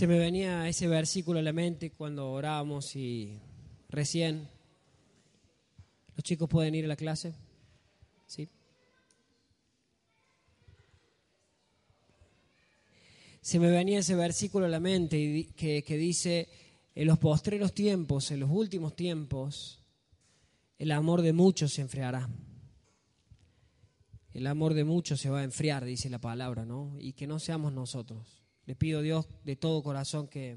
Se me venía ese versículo a la mente cuando orábamos y recién los chicos pueden ir a la clase. ¿Sí? Se me venía ese versículo a la mente que, que dice, en los postreros tiempos, en los últimos tiempos, el amor de muchos se enfriará. El amor de muchos se va a enfriar, dice la palabra, ¿no? Y que no seamos nosotros. Le pido Dios de todo corazón que,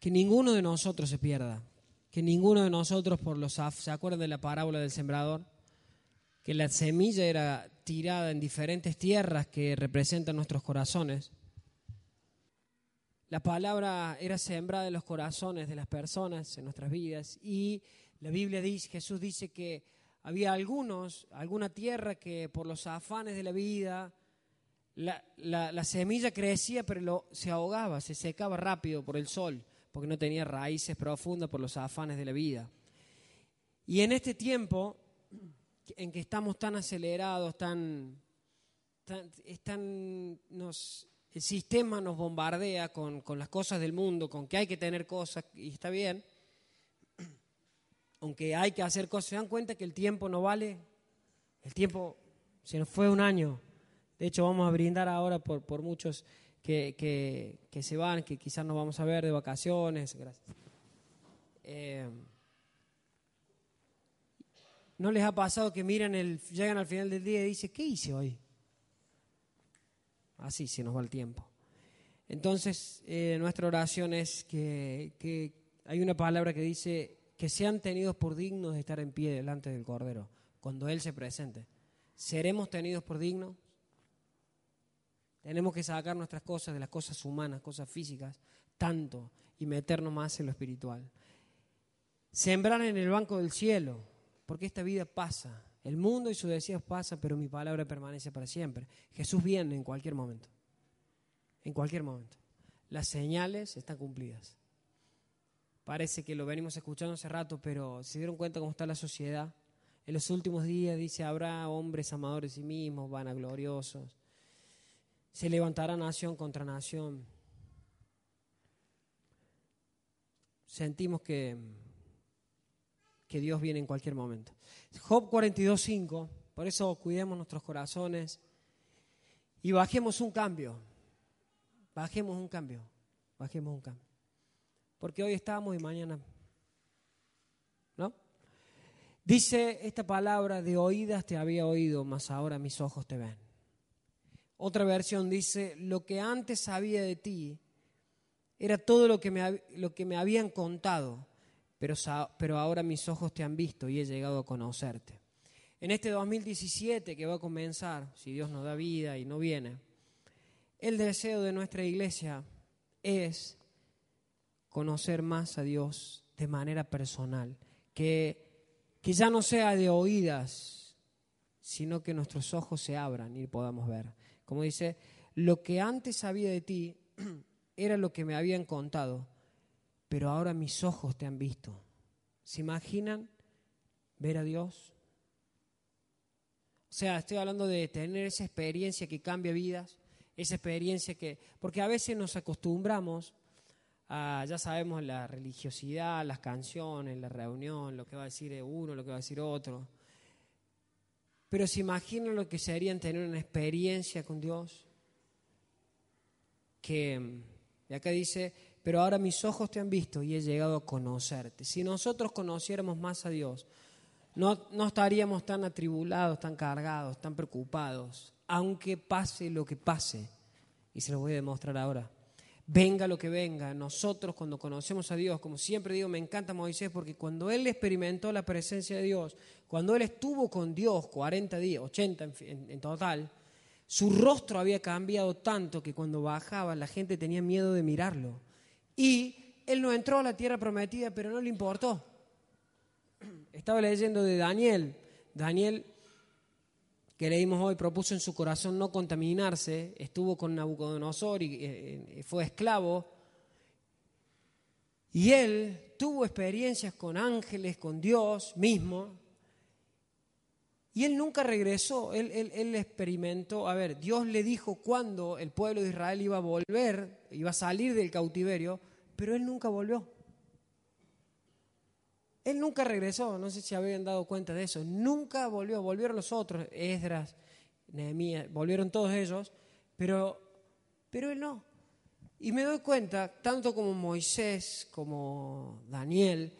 que ninguno de nosotros se pierda, que ninguno de nosotros por los ¿se acuerdan de la parábola del sembrador? Que la semilla era tirada en diferentes tierras que representan nuestros corazones. La palabra era sembrada en los corazones de las personas, en nuestras vidas, y la Biblia dice, Jesús dice que había algunos, alguna tierra que por los afanes de la vida, la, semilla crecía pero se ahogaba, se secaba rápido por el sol, porque no tenía raíces profundas por los afanes de la vida. Y en este tiempo en que estamos tan acelerados, tan, tan, nos, el sistema nos bombardea con, con las cosas del mundo, con que hay que tener cosas, y está bien, aunque hay que hacer cosas, ¿se dan cuenta que el tiempo no vale? El tiempo se nos fue un año, de hecho, vamos a brindar ahora por, por muchos que, que, se van, que quizás nos vamos a ver de vacaciones. Gracias. Eh, ¿No les ha pasado que miran el, llegan al final del día y dicen, ¿qué hice hoy? Así se nos va el tiempo. Entonces, eh, nuestra oración es que, que, hay una palabra que dice que sean tenidos por dignos de estar en pie delante del Cordero, cuando Él se presente. ¿Seremos tenidos por dignos? Tenemos que sacar nuestras cosas de las cosas humanas, cosas físicas, tanto, y meternos más en lo espiritual. Sembrar en el banco del cielo, porque esta vida pasa. El mundo y sus deseos pasan, pero mi palabra permanece para siempre. Jesús viene en cualquier momento. En cualquier momento. Las señales están cumplidas. Parece que lo venimos escuchando hace rato, pero se dieron cuenta cómo está la sociedad. En los últimos días dice, habrá hombres amadores de sí mismos, vanagloriosos, se levantará nación contra nación. Sentimos que, que Dios viene en cualquier momento. Job 42.5, por eso cuidemos nuestros corazones y bajemos un cambio. Bajemos un cambio. Bajemos un cambio. Porque hoy estamos y mañana. ¿No? Dice esta palabra, de oídas te había oído, mas ahora mis ojos te ven. Otra versión dice, lo que antes sabía de ti era todo lo que me, lo que me habían contado, pero, pero ahora mis ojos te han visto y he llegado a conocerte. En este 2017 que va a comenzar, si Dios nos da vida y no viene, el deseo de nuestra iglesia es conocer más a Dios de manera personal, que, que ya no sea de oídas, sino que nuestros ojos se abran y podamos ver. Como dice, lo que antes sabía de ti era lo que me habían contado, pero ahora mis ojos te han visto. ¿Se imaginan ver a Dios? O sea, estoy hablando de tener esa experiencia que cambia vidas, esa experiencia que, porque a veces nos acostumbramos a, ya sabemos, la religiosidad, las canciones, la reunión, lo que va a decir uno, lo que va a decir otro. Pero se imaginan lo que sería tener una experiencia con Dios. Que, y acá dice, pero ahora mis ojos te han visto y he llegado a conocerte. Si nosotros conociéramos más a Dios, no, no estaríamos tan atribulados, tan cargados, tan preocupados, aunque pase lo que pase. Y se lo voy a demostrar ahora venga lo que venga, nosotros cuando conocemos a Dios, como siempre digo, me encanta Moisés porque cuando él experimentó la presencia de Dios, cuando él estuvo con Dios 40 días, 80 en, total, Su rostro había cambiado tanto que cuando bajaba la gente tenía miedo de mirarlo. Y él no entró a la tierra prometida, pero no le importó. Estaba leyendo de Daniel. Daniel, que leímos hoy, propuso en su corazón no contaminarse, estuvo con Nabucodonosor y eh, eh, fue esclavo. Y él tuvo experiencias con ángeles, con Dios mismo, y él nunca regresó, él, él, experimentó, a ver, Dios le dijo cuándo el pueblo de Israel iba a volver, iba a salir del cautiverio, pero él nunca volvió. Él nunca regresó, no sé si habían dado cuenta de eso, nunca volvió, volvieron los otros, Esdras, Nehemías, volvieron todos ellos, pero, pero él no. Y me doy cuenta, tanto como Moisés, como Daniel,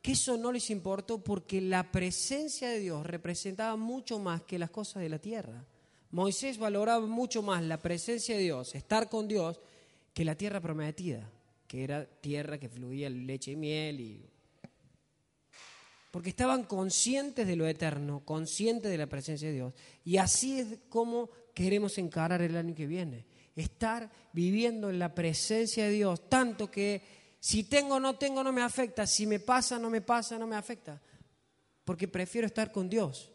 que eso no les importó porque la presencia de Dios representaba mucho más que las cosas de la tierra. Moisés valoraba mucho más la presencia de Dios, estar con Dios, que la tierra prometida, que era tierra que fluía leche y miel y porque estaban conscientes de lo eterno, conscientes de la presencia de Dios. Y así es como queremos encarar el año que viene. Estar viviendo en la presencia de Dios, tanto que si tengo o no tengo no me afecta, si me pasa no me pasa no me afecta, porque prefiero estar con Dios.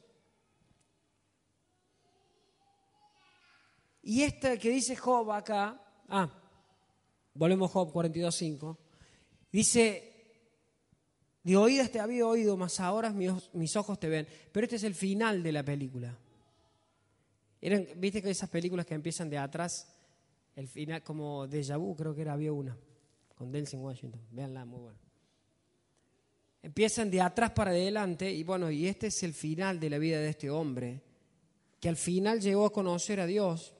Y esta que dice Job acá, ah, volvemos a Job 42.5, dice, de oídas te había oído, mas ahora mis, ojos te ven. Pero este es el final de la película. Viste que esas películas que empiezan de atrás, el final, como Deja Vu, creo que era, había una con Delsin Washington. Véanla, muy bueno. Empiezan de atrás para adelante y bueno, y este es el final de la vida de este hombre, que al final llegó a conocer a Dios.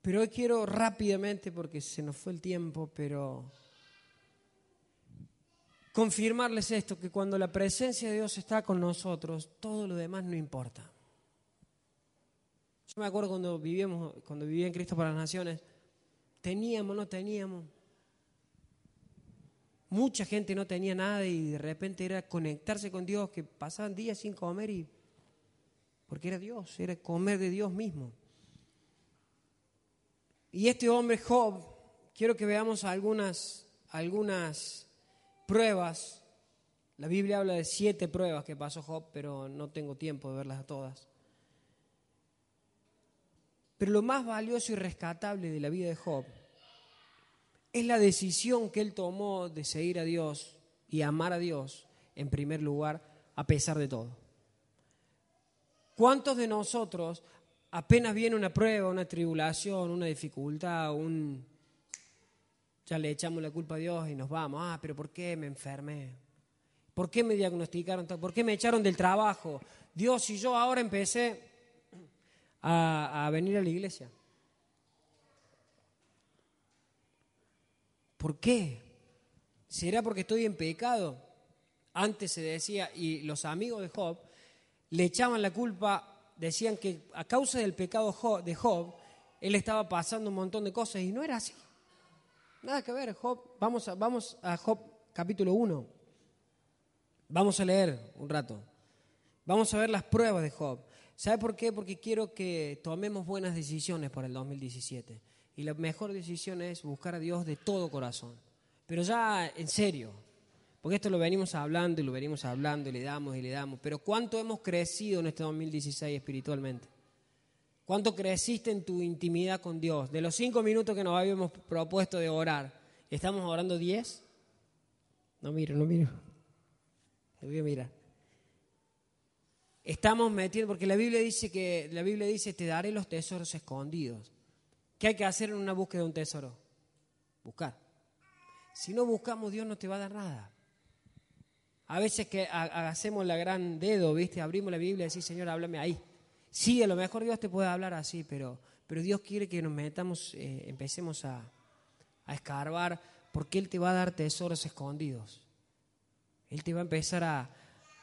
Pero hoy quiero rápidamente, porque se nos fue el tiempo, pero confirmarles esto, que cuando la presencia de Dios está con nosotros, todo lo demás no importa. Yo me acuerdo cuando vivíamos, cuando vivía en Cristo para las Naciones, teníamos, no teníamos. Mucha gente no tenía nada y de repente era conectarse con Dios, que pasaban días sin comer y porque era Dios, era comer de Dios mismo. Y este hombre Job, quiero que veamos algunas, algunas pruebas. La Biblia habla de siete pruebas que pasó Job, pero no tengo tiempo de verlas a todas. Pero lo más valioso y rescatable de la vida de Job es la decisión que él tomó de seguir a Dios y amar a Dios en primer lugar, a pesar de todo. ¿Cuántos de nosotros apenas viene una prueba, una tribulación, una dificultad, un... ya le echamos la culpa a Dios y nos vamos, ah, pero ¿por qué me enfermé? ¿Por qué me diagnosticaron? ¿Por qué me echaron del trabajo? Dios, y yo ahora empecé a, venir a la iglesia. ¿Por qué? ¿Será porque estoy en pecado? Antes se decía, y los amigos de Job le echaban la culpa, decían que a causa del pecado de Job, él estaba pasando un montón de cosas y no era así. Nada que ver, Job. Vamos a, vamos a Job capítulo 1. Vamos a leer un rato. Vamos a ver las pruebas de Job. ¿Sabe por qué? Porque quiero que tomemos buenas decisiones para el 2017. Y la mejor decisión es buscar a Dios de todo corazón. Pero ya en serio, porque esto lo venimos hablando y lo venimos hablando y le damos y le damos. Pero ¿cuánto hemos crecido en este 2016 espiritualmente? ¿Cuánto creciste en tu intimidad con Dios? De los cinco minutos que nos habíamos propuesto de orar, ¿estamos orando diez? No miro, no miro. Me voy a mirar. Estamos metiendo, porque la Biblia dice que, la Biblia dice, te daré los tesoros escondidos. ¿Qué hay que hacer en una búsqueda de un tesoro? Buscar. Si no buscamos, Dios no te va a dar nada. A veces que hacemos la gran dedo, ¿viste? Abrimos la Biblia y decimos, Señor, háblame ahí. Sí, a lo mejor Dios te puede hablar así, pero, pero Dios quiere que nos metamos, eh, empecemos a, a escarbar, porque Él te va a dar tesoros escondidos. Él te va a empezar a,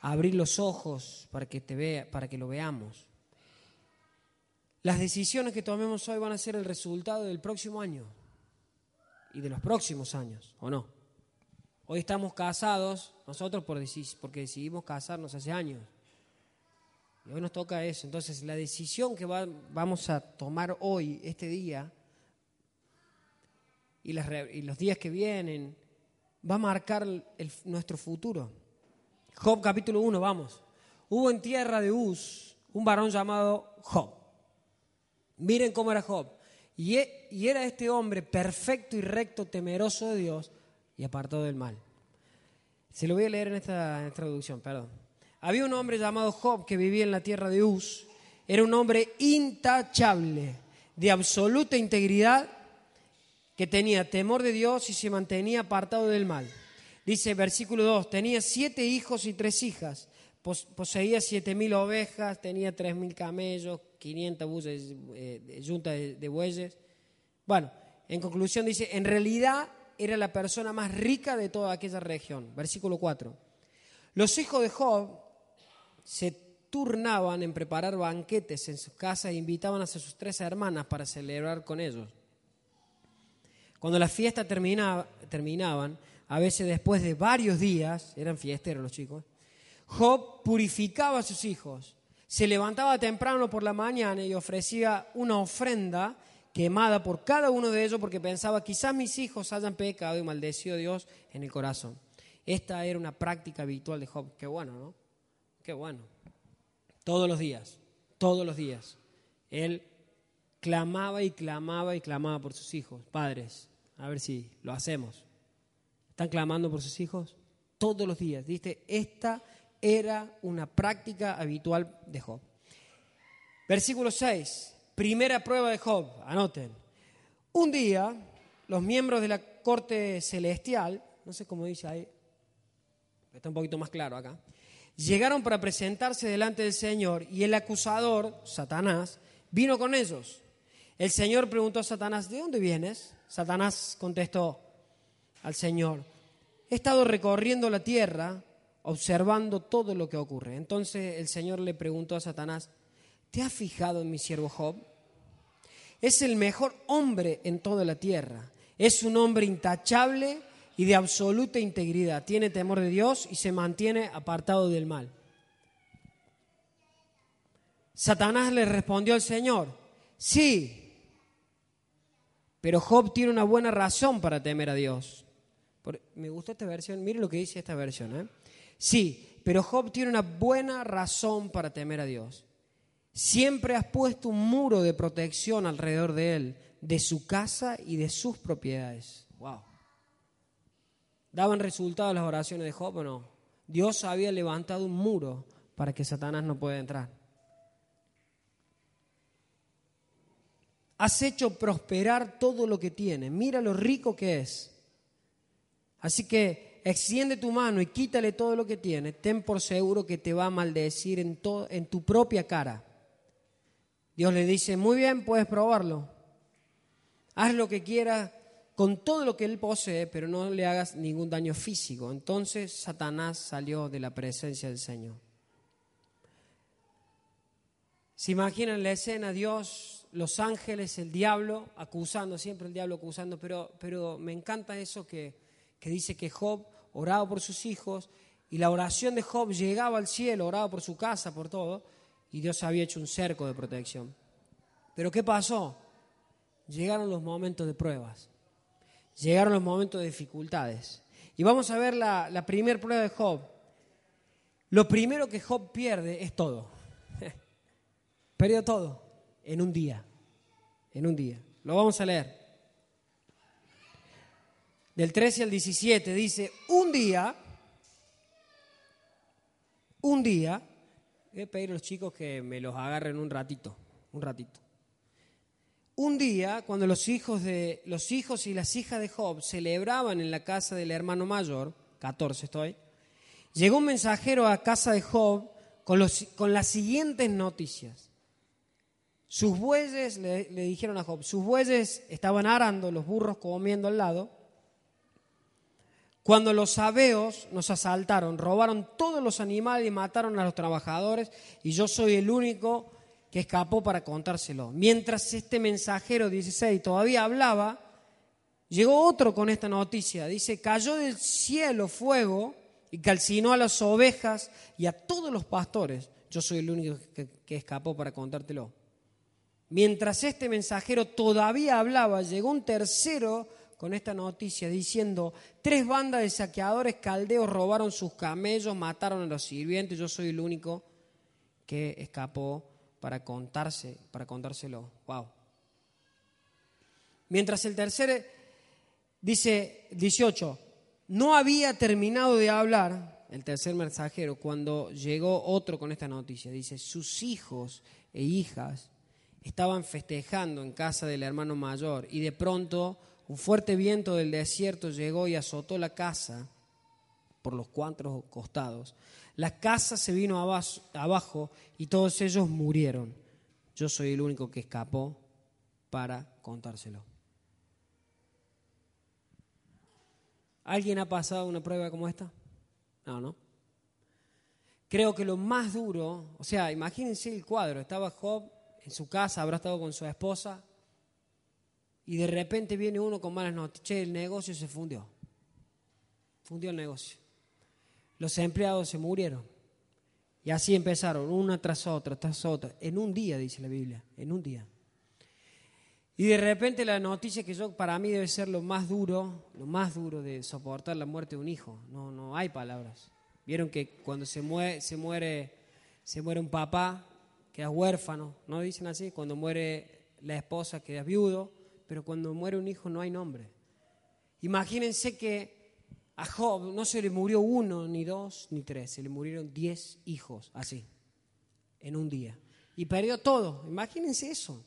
abrir los ojos para que, te vea, para que lo veamos. Las decisiones que tomemos hoy van a ser el resultado del próximo año y de los próximos años, ¿o no? Hoy estamos casados, nosotros por porque decidimos casarnos hace años. Y hoy nos toca eso. Entonces, la decisión que vamos a tomar hoy, este día, y, los días que vienen, va a marcar nuestro futuro. Job capítulo 1, vamos. Hubo en tierra de Uz un varón llamado Job. Miren cómo era Job. Y, e, y era este hombre perfecto y recto, temeroso de Dios y apartado del mal. Se lo voy a leer en esta traducción, perdón. Había un hombre llamado Job que vivía en la tierra de Uz. Era un hombre intachable, de absoluta integridad, que tenía temor de Dios y se mantenía apartado del mal. Dice versículo 2, tenía siete hijos y tres hijas, poseía siete mil ovejas, tenía tres mil camellos, 500 buses, eh, yuntas de bueyes. Bueno, en conclusión dice, en realidad era la persona más rica de toda aquella región. Versículo 4. Los hijos de Job se turnaban en preparar banquetes en sus casas e invitaban a sus tres hermanas para celebrar con ellos. Cuando las fiestas terminaban, a veces después de varios días, eran fiesteros los chicos, Job purificaba a sus hijos, se levantaba temprano por la mañana y ofrecía una ofrenda quemada por cada uno de ellos porque pensaba, quizás mis hijos hayan pecado y maldecido a Dios en el corazón. Esta era una práctica habitual de Job. Qué bueno, ¿no? Qué bueno. Todos los días, todos los días. Él clamaba y clamaba y clamaba por sus hijos. Padres, a ver si lo hacemos. ¿Están clamando por sus hijos? Todos los días. Dice, esta era una práctica habitual de Job. Versículo 6. Primera prueba de Job, anoten. Un día, los miembros de la corte celestial, no sé cómo dice ahí, está un poquito más claro acá, llegaron para presentarse delante del Señor y el acusador, Satanás, vino con ellos. El Señor preguntó a Satanás, ¿de dónde vienes? Satanás contestó al Señor, he estado recorriendo la tierra observando todo lo que ocurre. Entonces el Señor le preguntó a Satanás, ¿te has fijado en mi siervo Job? Es el mejor hombre en toda la tierra. Es un hombre intachable y de absoluta integridad. Tiene temor de Dios y se mantiene apartado del mal. Satanás le respondió al Señor, sí, pero Job tiene una buena razón para temer a Dios. me gustó esta versión, mire lo que dice esta versión. ¿eh? Sí, pero Job tiene una buena razón para temer a Dios. Siempre has puesto un muro de protección alrededor de él, de su casa y de sus propiedades. Wow. ¿Daban resultados las oraciones de Job o no? Dios había levantado un muro para que Satanás no pueda entrar. Has hecho prosperar todo lo que tiene. Mira lo rico que es. Así que extiende tu mano y quítale todo lo que tiene. Ten por seguro que te va a maldecir en, en tu propia cara. Dios le dice, muy bien, puedes probarlo. Haz lo que quieras con todo lo que él posee, pero no le hagas ningún daño físico. Entonces Satanás salió de la presencia del Señor. ¿Se imaginan la escena? Dios, los ángeles, el diablo, acusando, siempre el diablo acusando, pero, pero me encanta eso que, que dice que Job oraba por sus hijos y la oración de Job llegaba al cielo, oraba por su casa, por todo y Dios había hecho un cerco de protección. Pero ¿qué pasó? Llegaron los momentos de pruebas, llegaron los momentos de dificultades. Y vamos a ver la, primera prueba de Job. Lo primero que Job pierde es todo. Perdió todo en un día, en un día. Lo vamos a leer. Del 13 al 17 dice, un día, un día, Voy a pedir a los chicos que me los agarren un ratito, un ratito. Un día, cuando los hijos, de, los hijos y las hijas de Job celebraban en la casa del hermano mayor, 14 estoy, llegó un mensajero a casa de Job con, los, con las siguientes noticias. Sus bueyes, le, le dijeron a Job, sus bueyes estaban arando, los burros comiendo al lado, cuando los sabeos nos asaltaron, robaron todos los animales y mataron a los trabajadores, y yo soy el único que escapó para contárselo. Mientras este mensajero 16 todavía hablaba, llegó otro con esta noticia. Dice, cayó del cielo fuego y calcinó a las ovejas y a todos los pastores. yo soy el único que, escapó para contártelo. Mientras este mensajero todavía hablaba, llegó un tercero con esta noticia diciendo, tres bandas de saqueadores caldeos robaron sus camellos, mataron a los sirvientes, yo soy el único que escapó para contarse, para contárselo. Wow. Mientras el tercero dice 18, no había terminado de hablar el tercer mensajero cuando llegó otro con esta noticia. Dice, sus hijos e hijas estaban festejando en casa del hermano mayor y de pronto un fuerte viento del desierto llegó y azotó la casa por los cuatro costados. La casa se vino abajo y todos ellos murieron. Yo soy el único que escapó para contárselo. ¿Alguien ha pasado una prueba como esta? No, no. Creo que lo más duro, o sea, imagínense el cuadro, estaba Job en su casa, habrá estado con su esposa, y de repente viene uno con malas noticias, el negocio se fundió. Fundió el negocio. Los empleados se murieron. Y así empezaron, una tras otra, tras otra, en un día, dice la Biblia, en un día. Y de repente la noticia que yo, para mí debe ser lo más duro, lo más duro de soportar la muerte de un hijo. No, no hay palabras. Vieron que cuando se muere, se muere, se muere un papá, queda huérfano, ¿no dicen así? Cuando muere la esposa, queda viudo, pero cuando muere un hijo no hay nombre. Imagínense que a Job no se le murió uno, ni dos, ni tres, se le murieron diez hijos, así, en un día. Y perdió todo, imagínense eso.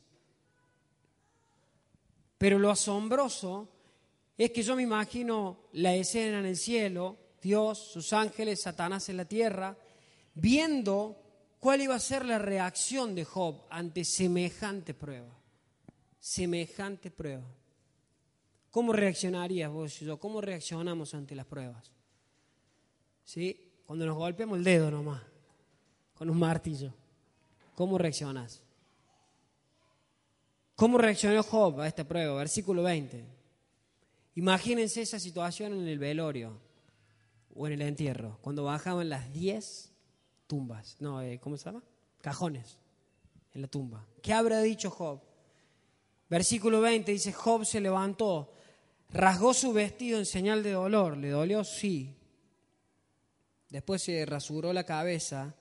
Pero lo asombroso es que yo me imagino la escena en el cielo, Dios, sus ángeles, Satanás en la tierra, viendo cuál iba a ser la reacción de Job ante semejante prueba semejante prueba. ¿Cómo reaccionarías vos y yo? ¿Cómo reaccionamos ante las pruebas? ¿Sí? Cuando nos golpeamos el dedo nomás, con un martillo. ¿Cómo reaccionas? ¿Cómo reaccionó Job a esta prueba? Versículo 20. Imagínense esa situación en el velorio o en el entierro, cuando bajaban las 10 tumbas, no, eh, ¿cómo se llama? Cajones en la tumba. ¿Qué habrá dicho Job? Versículo 20 dice, Job se levantó, rasgó su vestido en señal de dolor. ¿Le dolió? Sí. Después se rasuró la cabeza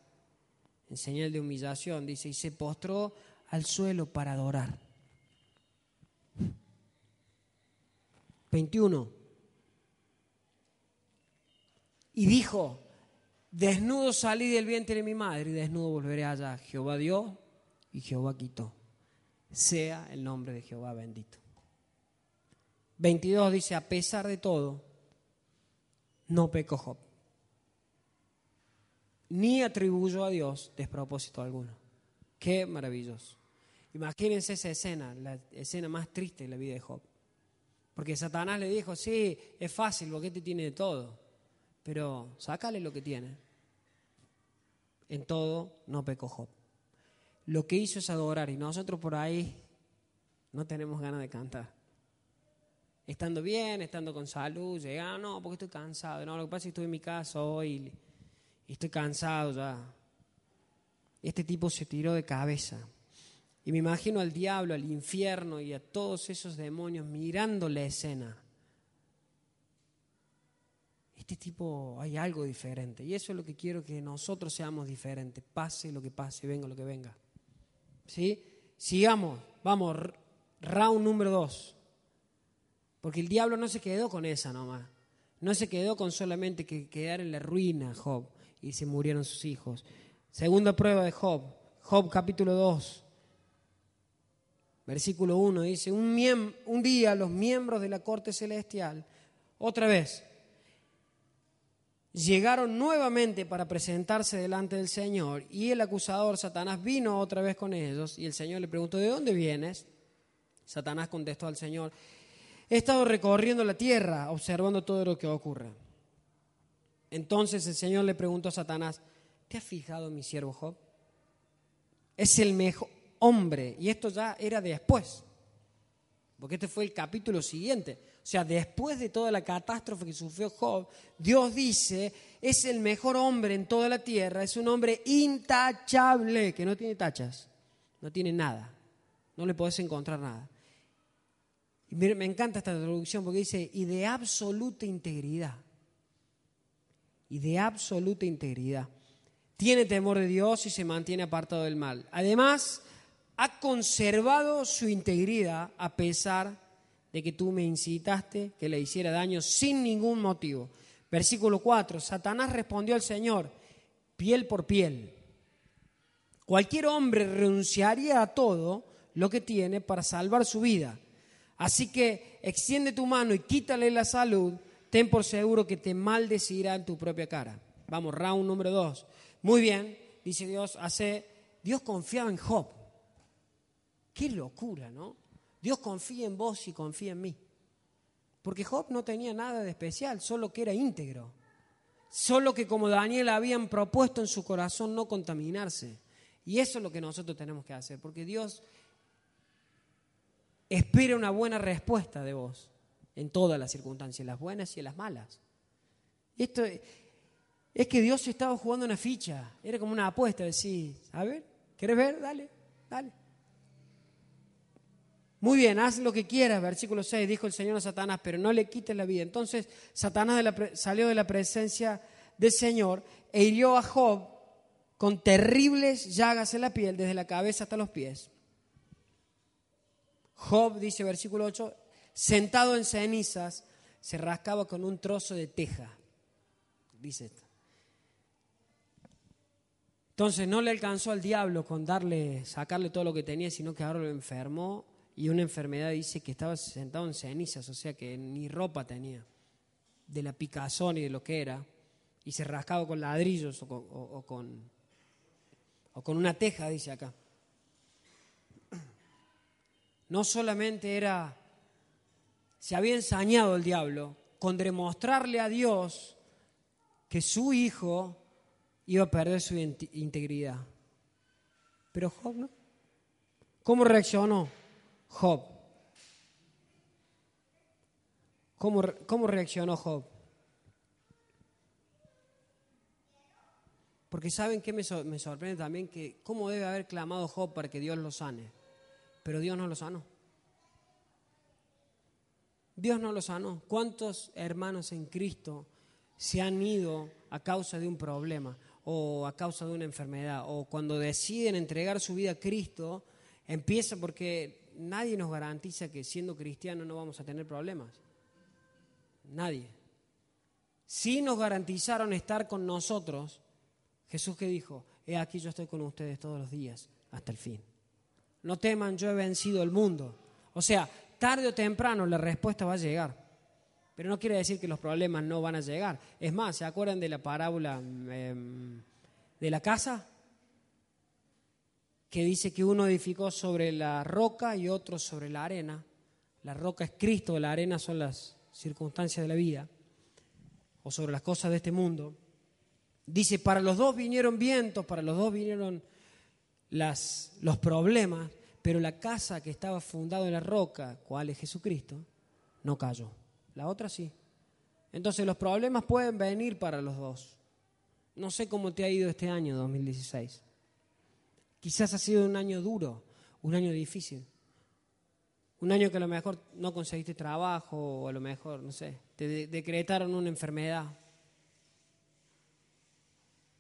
en señal de humillación, dice, y se postró al suelo para adorar. 21. Y dijo, desnudo salí del vientre de mi madre y desnudo volveré allá. Jehová dio y Jehová quitó sea el nombre de Jehová bendito. 22 dice, a pesar de todo, no pecó Job, ni atribuyó a Dios despropósito alguno. Qué maravilloso. Imagínense esa escena, la escena más triste de la vida de Job. Porque Satanás le dijo, sí, es fácil porque este tiene de todo, pero sácale lo que tiene. En todo no pecó Job lo que hizo es adorar y nosotros por ahí no tenemos ganas de cantar. Estando bien, estando con salud, llega, no, porque estoy cansado. No, lo que pasa es que estoy en mi casa hoy y estoy cansado ya. Este tipo se tiró de cabeza. Y me imagino al diablo, al infierno y a todos esos demonios mirando la escena. Este tipo hay algo diferente. Y eso es lo que quiero que nosotros seamos diferentes. Pase lo que pase, venga lo que venga. ¿Sí? Sigamos, vamos, round número dos. Porque el diablo no se quedó con esa nomás. No se quedó con solamente que quedar en la ruina Job y se murieron sus hijos. Segunda prueba de Job, Job capítulo 2, versículo 1 dice, un, un día los miembros de la corte celestial, otra vez, llegaron nuevamente para presentarse delante del Señor y el acusador Satanás vino otra vez con ellos y el Señor le preguntó, ¿de dónde vienes? Satanás contestó al Señor, he estado recorriendo la tierra observando todo lo que ocurre. Entonces el Señor le preguntó a Satanás, ¿te has fijado mi siervo Job? Es el mejor hombre, y esto ya era después porque este fue el capítulo siguiente. O sea, después de toda la catástrofe que sufrió Job, Dios dice, es el mejor hombre en toda la tierra, es un hombre intachable, que no tiene tachas, no tiene nada, no le podés encontrar nada. Me encanta esta traducción porque dice, y de absoluta integridad, y de absoluta integridad. Tiene temor de Dios y se mantiene apartado del mal. Además, ha conservado su integridad a pesar de que tú me incitaste que le hiciera daño sin ningún motivo. Versículo 4, Satanás respondió al Señor, piel por piel. Cualquier hombre renunciaría a todo lo que tiene para salvar su vida. Así que extiende tu mano y quítale la salud, ten por seguro que te maldecirá en tu propia cara. Vamos, round número 2. Muy bien, dice Dios, hace, Dios confiaba en Job. Qué locura, ¿no? Dios confía en vos y confía en mí. Porque Job no tenía nada de especial, solo que era íntegro. Solo que como Daniel habían propuesto en su corazón no contaminarse. Y eso es lo que nosotros tenemos que hacer, porque Dios espera una buena respuesta de vos en todas las circunstancias, las buenas y las malas. Esto es que Dios estaba jugando una ficha, era como una apuesta, decir, a ver, ¿quieres ver? Dale, dale. Muy bien, haz lo que quieras, versículo 6, dijo el Señor a Satanás, pero no le quites la vida. Entonces Satanás salió de la presencia del Señor e hirió a Job con terribles llagas en la piel, desde la cabeza hasta los pies. Job, dice versículo 8, sentado en cenizas, se rascaba con un trozo de teja. Dice esto. Entonces no le alcanzó al diablo con darle, sacarle todo lo que tenía, sino que ahora lo enfermó y una enfermedad dice que estaba sentado en cenizas, o sea que ni ropa tenía, de la picazón y de lo que era, y se rascaba con ladrillos o con, o con, una teja, dice acá. No solamente era, se había ensañado el diablo con demostrarle a Dios que su hijo iba a perder su integridad. Pero Job no. ¿Cómo reaccionó? Job. ¿Cómo, cómo reaccionó Job? Porque saben que me, me, sorprende también que cómo debe haber clamado Job para que Dios lo sane. Pero Dios no lo sanó. Dios no lo sanó. ¿Cuántos hermanos en Cristo se han ido a causa de un problema o a causa de una enfermedad? O cuando deciden entregar su vida a Cristo, empieza porque nadie nos garantiza que siendo cristianos no vamos a tener problemas. Nadie. Si nos garantizaron estar con nosotros, Jesús que dijo, he aquí yo estoy con ustedes todos los días hasta el fin. No teman, yo he vencido el mundo. O sea, tarde o temprano la respuesta va a llegar. Pero no quiere decir que los problemas no van a llegar. Es más, ¿se acuerdan de la parábola em, de la casa? que dice que uno edificó sobre la roca y otro sobre la arena. La roca es Cristo, la arena son las circunstancias de la vida o sobre las cosas de este mundo. Dice, para los dos vinieron vientos, para los dos vinieron las, los problemas, pero la casa que estaba fundada en la roca, cual es Jesucristo, no cayó. La otra sí. Entonces los problemas pueden venir para los dos. No sé cómo te ha ido este año 2016. Quizás ha sido un año duro, un año difícil. Un año que a lo mejor no conseguiste trabajo o a lo mejor, no sé, te decretaron una enfermedad.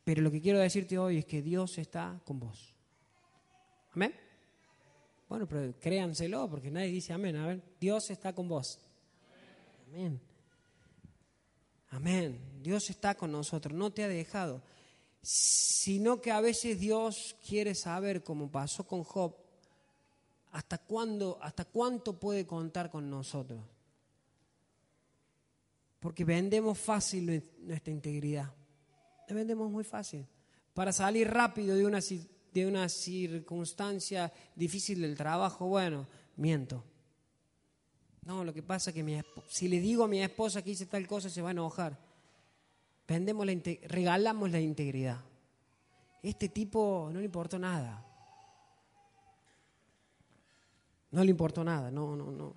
Pero lo que quiero decirte hoy es que Dios está con vos. ¿Amén? Bueno, pero créanselo porque nadie dice amén. A ver, Dios está con vos. Amén. Amén. Dios está con nosotros, no te ha dejado sino que a veces Dios quiere saber, como pasó con Job, hasta cuándo, hasta cuánto puede contar con nosotros. Porque vendemos fácil nuestra integridad. La vendemos muy fácil. Para salir rápido de una, de una circunstancia difícil del trabajo, bueno, miento. No, lo que pasa es que si le digo a mi esposa que hice tal cosa, se va a enojar vendemos la, regalamos la integridad. Este tipo no le importó nada. No le importó nada, no, no, no.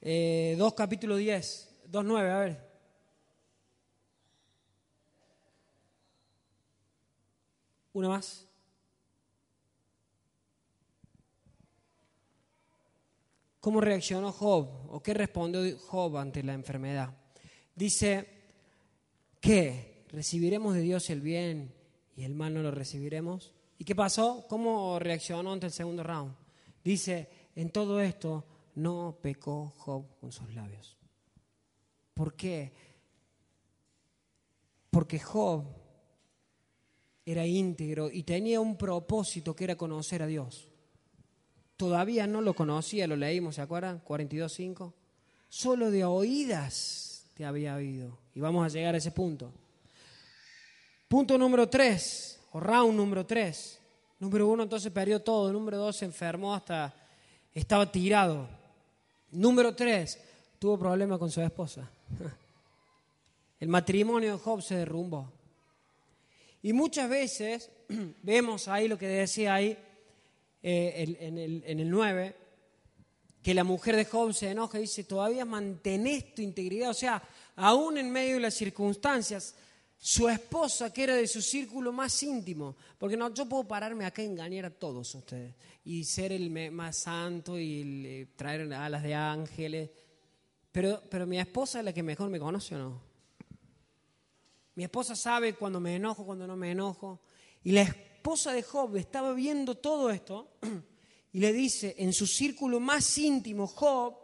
Eh, 2 capítulo 10, 2 9, a ver. Una más. ¿Cómo reaccionó Job o qué respondió Job ante la enfermedad? Dice que recibiremos de Dios el bien y el mal no lo recibiremos. ¿Y qué pasó? ¿Cómo reaccionó ante el segundo round? Dice, en todo esto no pecó Job con sus labios. ¿Por qué? Porque Job era íntegro y tenía un propósito que era conocer a Dios. Todavía no lo conocía, lo leímos, ¿se acuerdan? 42.5. Solo de oídas te había oído. Y vamos a llegar a ese punto. Punto número 3, o round número 3. Número 1 entonces perdió todo. Número 2 se enfermó hasta estaba tirado. Número 3, tuvo problemas con su esposa. El matrimonio de Job se derrumbó. Y muchas veces vemos ahí lo que decía ahí eh, en, el, en, el, 9, que la mujer de Job se enoja y dice, todavía mantenés tu integridad. O sea, aún en medio de las circunstancias, su esposa, que era de su círculo más íntimo, porque no, yo puedo pararme acá y engañar a todos ustedes y ser el más santo y eh, traer alas de ángeles, pero, pero mi esposa es la que mejor me conoce o no. Mi esposa sabe cuando me enojo, cuando no me enojo. Y la esposa de Job estaba viendo todo esto y le dice, en su círculo más íntimo, Job,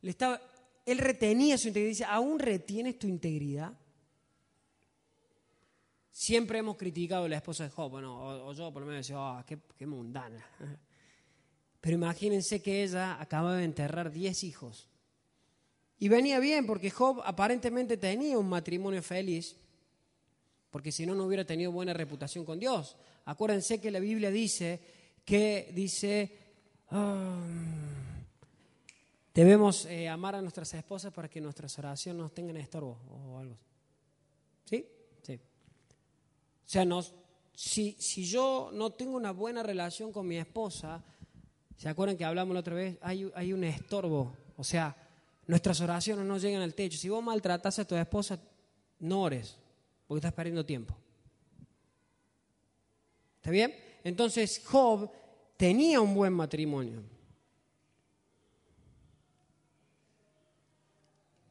le estaba, él retenía su integridad. Dice, ¿aún retienes tu integridad? Siempre hemos criticado a la esposa de Job, bueno, o, yo por lo menos decía, oh, qué, qué, mundana. Pero imagínense que ella acaba de enterrar 10 hijos. Y venía bien porque Job aparentemente tenía un matrimonio feliz, porque si no, no hubiera tenido buena reputación con Dios. Acuérdense que la Biblia dice que dice, oh, debemos eh, amar a nuestras esposas para que nuestras oraciones no tengan estorbo o algo. ¿Sí? O sea, si, si yo no tengo una buena relación con mi esposa, ¿se acuerdan que hablamos la otra vez? Hay, hay un estorbo. O sea, nuestras oraciones no llegan al techo. Si vos maltratas a tu esposa, no ores, porque estás perdiendo tiempo. ¿Está bien? Entonces Job tenía un buen matrimonio.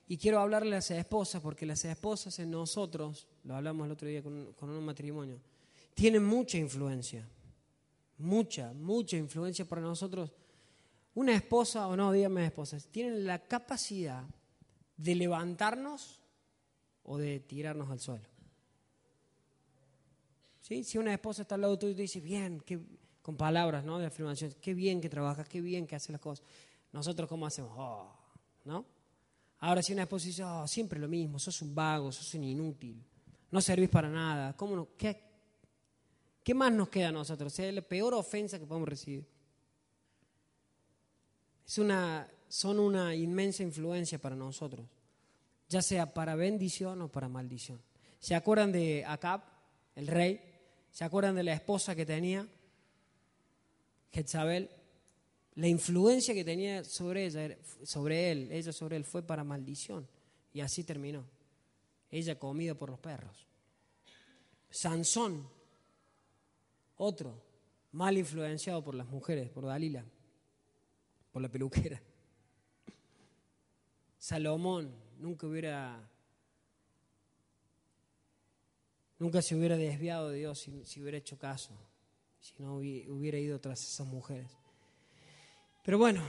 Y quiero hablarle a las esposas, porque las esposas en nosotros, lo hablamos el otro día con, un matrimonio, tienen mucha influencia. Mucha, mucha influencia para nosotros. Una esposa, o no, díganme esposas, tienen la capacidad de levantarnos o de tirarnos al suelo. ¿Sí? Si una esposa está al lado tuyo y te dice, bien, con palabras ¿no? de afirmación, qué bien que trabajas, qué bien que haces las cosas. Nosotros, ¿cómo hacemos? Oh, ¿no? Ahora si una esposa dice, oh, siempre lo mismo, sos un vago, sos un inútil, no servís para nada, ¿cómo no? ¿Qué, ¿Qué más nos queda a nosotros? Es la peor ofensa que podemos recibir. Es una, son una inmensa influencia para nosotros, ya sea para bendición o para maldición. ¿Se acuerdan de Acab, el rey? ¿Se acuerdan de la esposa que tenía? Jezabel la influencia que tenía sobre ella, sobre él, ella sobre él fue para maldición. Y así terminó. Ella comida por los perros. Sansón, otro, mal influenciado por las mujeres, por Dalila, por la peluquera. Salomón nunca hubiera, nunca se hubiera desviado de Dios si, si hubiera hecho caso, si no hubiera ido tras esas mujeres. Pero bueno,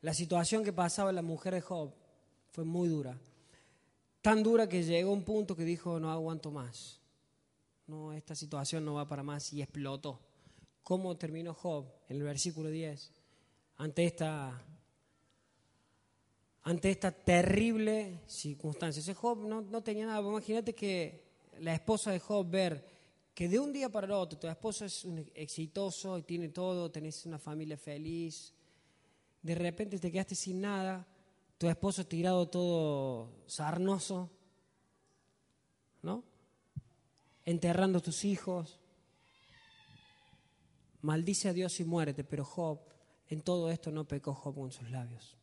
la situación que pasaba la mujer de Job fue muy dura. Tan dura que llegó a un punto que dijo, no aguanto más. No, esta situación no va para más y explotó. ¿Cómo terminó Job? En el versículo 10. Ante esta, ante esta terrible circunstancia. Ese Job no, no tenía nada. Imagínate que la esposa de Job ver que de un día para el otro tu esposo es un exitoso y tiene todo, tenés una familia feliz, de repente te quedaste sin nada, tu esposo tirado todo sarnoso, ¿no? Enterrando a tus hijos. Maldice a Dios y muérete, pero Job, en todo esto no pecó Job con sus labios.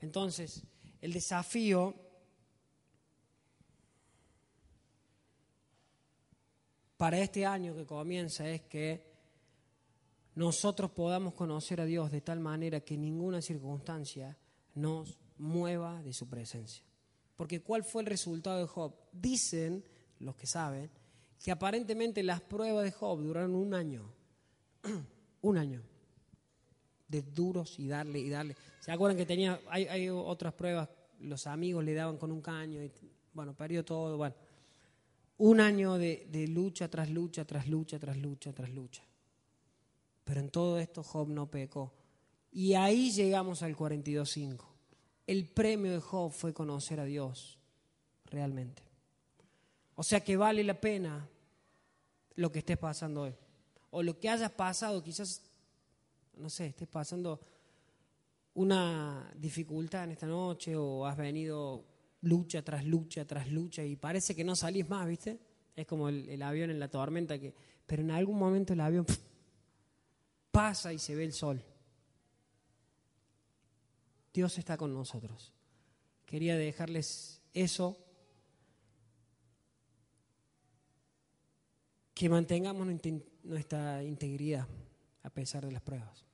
Entonces, el desafío para este año que comienza es que nosotros podamos conocer a Dios de tal manera que ninguna circunstancia nos mueva de su presencia. Porque ¿cuál fue el resultado de Job? Dicen los que saben que aparentemente las pruebas de Job duraron un año. un año. De duros y darle y darle. ¿Se acuerdan que tenía, hay, otras pruebas, los amigos le daban con un caño y bueno, perdió todo. Un año de, de lucha tras lucha, tras lucha, tras lucha, tras lucha. Pero en todo esto Job no pecó. Y ahí llegamos al 42.5. El premio de Job fue conocer a Dios realmente. O sea que vale la pena lo que estés pasando hoy. O lo que hayas pasado, quizás, no sé, estés pasando una dificultad en esta noche o has venido lucha tras lucha tras lucha y parece que no salís más, ¿viste? Es como el, avión en la tormenta, que, pero en algún momento el avión pasa y se ve el sol. Dios está con nosotros. Quería dejarles eso, que mantengamos nuestra integridad a pesar de las pruebas.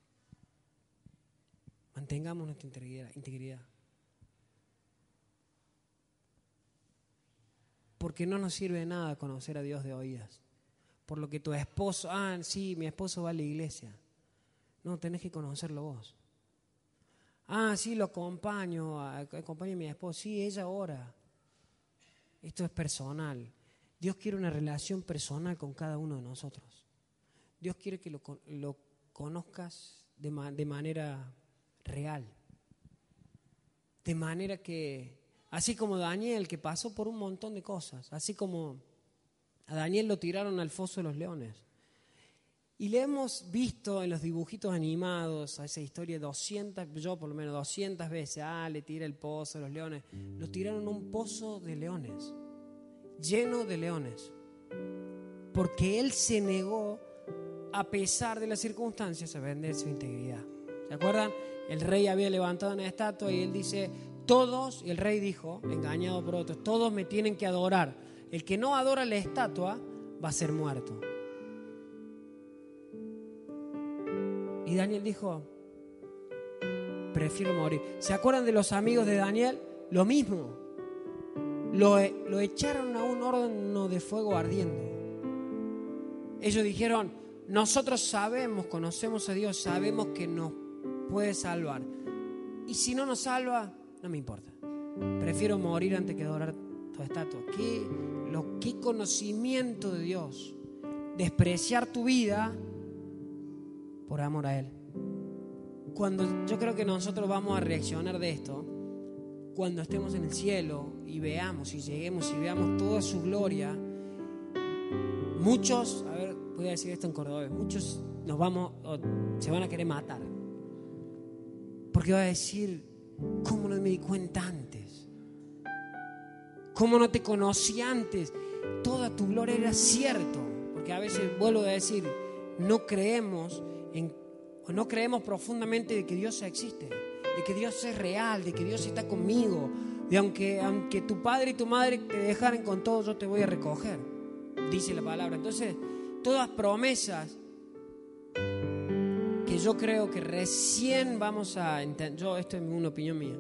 Mantengamos nuestra integridad. Porque no nos sirve de nada conocer a Dios de oídas. Por lo que tu esposo, ah, sí, mi esposo va a la iglesia. No, tenés que conocerlo vos. Ah, sí, lo acompaño, acompaño a mi esposa. Sí, ella ora. Esto es personal. Dios quiere una relación personal con cada uno de nosotros. Dios quiere que lo, conozcas de, manera real. De manera que, así como Daniel, que pasó por un montón de cosas, así como a Daniel lo tiraron al foso de los leones. Y le hemos visto en los dibujitos animados a esa historia 200, yo por lo menos 200 veces, ah, le tira el pozo a los leones. Lo tiraron a un pozo de leones, lleno de leones. Porque él se negó, a pesar de las circunstancias, a vender su integridad. ¿Se acuerdan? El rey había levantado una estatua y él dice, todos, y el rey dijo, engañado por otros, todos me tienen que adorar. El que no adora la estatua va a ser muerto. Y Daniel dijo, prefiero morir. ¿Se acuerdan de los amigos de Daniel? Lo mismo. Lo, lo echaron a un horno de fuego ardiendo. Ellos dijeron, nosotros sabemos, conocemos a Dios, sabemos que nos puede salvar. Y si no nos salva, no me importa. Prefiero morir antes que adorar tu estatua. ¿Qué, lo, qué conocimiento de Dios. Despreciar tu vida por amor a Él. Cuando yo creo que nosotros vamos a reaccionar de esto, cuando estemos en el cielo y veamos y lleguemos y veamos toda su gloria, muchos, a ver, voy a decir esto en cordobés, muchos nos vamos, se van a querer matar. Porque va a decir, ¿cómo no me di cuenta antes? ¿Cómo no te conocí antes? Toda tu gloria era cierto. Porque a veces vuelvo a decir, no creemos o no creemos profundamente de que Dios existe, de que Dios es real, de que Dios está conmigo, de aunque, aunque tu padre y tu madre te dejaran con todo, yo te voy a recoger, dice la palabra. Entonces, todas promesas que yo creo que recién vamos a entender, yo esto es una opinión mía,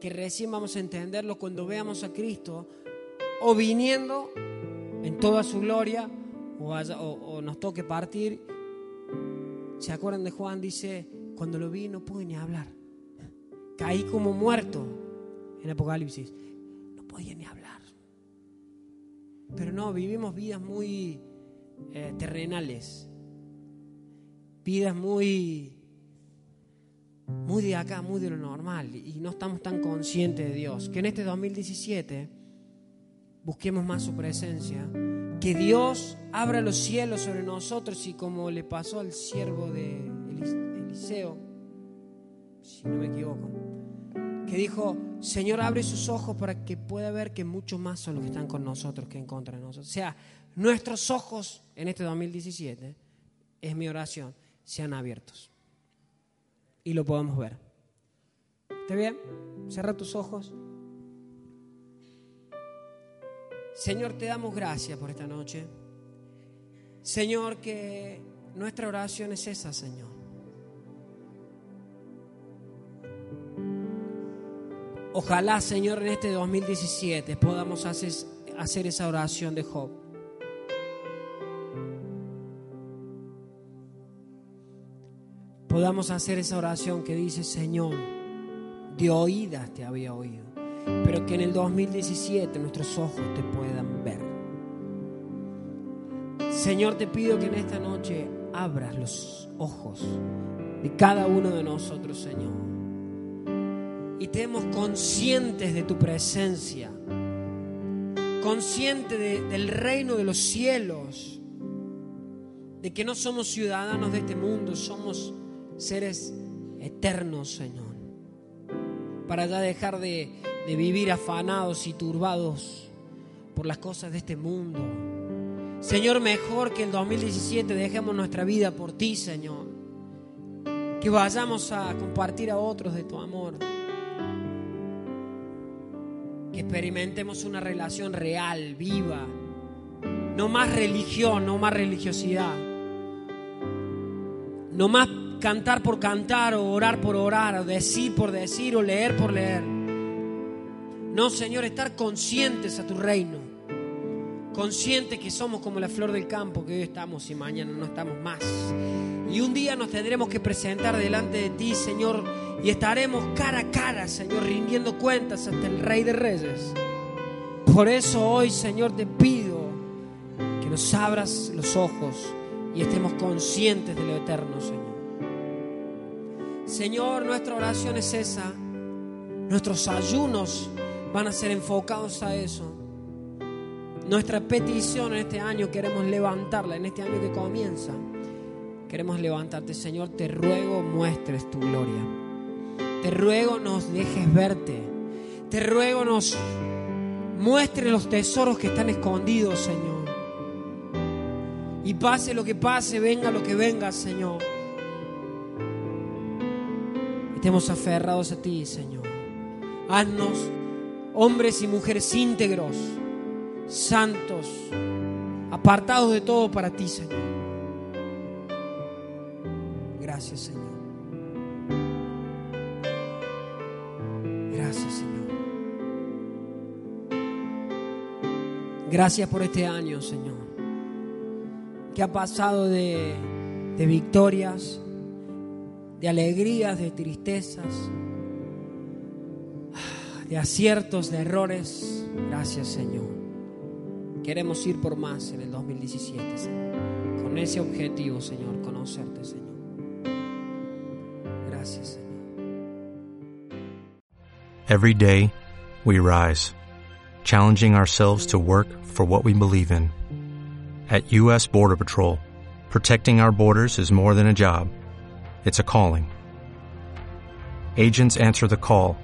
que recién vamos a entenderlo cuando veamos a Cristo o viniendo en toda su gloria o, o nos toque partir ¿Se acuerdan de Juan? Dice, cuando lo vi no pude ni hablar. Caí como muerto en Apocalipsis. No podía ni hablar. Pero no, vivimos vidas muy eh, terrenales. Vidas muy, muy de acá, muy de lo normal. Y no estamos tan conscientes de Dios. Que en este 2017 busquemos más su presencia que Dios abra los cielos sobre nosotros y como le pasó al siervo de Eliseo, si no me equivoco, que dijo, Señor, abre sus ojos para que pueda ver que muchos más son los que están con nosotros que en contra de nosotros. O sea, nuestros ojos en este 2017, es mi oración, sean abiertos. Y lo podemos ver. ¿Está bien? Cierra tus ojos. Señor, te damos gracias por esta noche. Señor, que nuestra oración es esa, Señor. Ojalá, Señor, en este 2017 podamos hacer, esa oración de Job. Podamos hacer esa oración que dice, Señor, de oídas te había oído, pero que en el 2017 nuestros ojos te puedan ver. Señor, te pido que en esta noche abras los ojos de cada uno de nosotros, Señor. Estemos conscientes de tu presencia, conscientes del reino de los cielos, de que no somos ciudadanos de este mundo, somos seres eternos, Señor. Para ya dejar de, de vivir afanados y turbados por las cosas de este mundo. Señor, mejor que el 2017 dejemos nuestra vida por ti, Señor. Que vayamos a compartir a otros de tu amor. Experimentemos una relación real, viva. No más religión, no más religiosidad. No más cantar por cantar o orar por orar, o decir por decir o leer por leer. No, Señor, estar conscientes a tu reino. Conscientes que somos como la flor del campo, que hoy estamos y mañana no estamos más. Y un día nos tendremos que presentar delante de ti, Señor, y estaremos cara a cara, Señor, rindiendo cuentas ante el Rey de Reyes. Por eso hoy, Señor, te pido que nos abras los ojos y estemos conscientes de lo eterno, Señor. Señor, nuestra oración es esa. Nuestros ayunos van a ser enfocados a eso. Nuestra petición en este año queremos levantarla, en este año que comienza. Queremos levantarte, Señor, te ruego muestres tu gloria. Te ruego nos dejes verte. Te ruego nos muestres los tesoros que están escondidos, Señor. Y pase lo que pase, venga lo que venga, Señor. Estemos aferrados a ti, Señor. Haznos hombres y mujeres íntegros, santos, apartados de todo para ti, Señor. Gracias, Señor. Gracias, Señor. Gracias por este año, Señor, que ha pasado de, de victorias, de alegrías, de tristezas, de aciertos, de errores. Gracias, Señor. Queremos ir por más en el 2017, Señor. Con ese objetivo, Señor, conocerte, Señor. Gracias, Señor. Every day, we rise, challenging ourselves to work for what we believe in. At U.S. Border Patrol, protecting our borders is more than a job, it's a calling. Agents answer the call,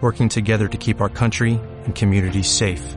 working together to keep our country and communities safe.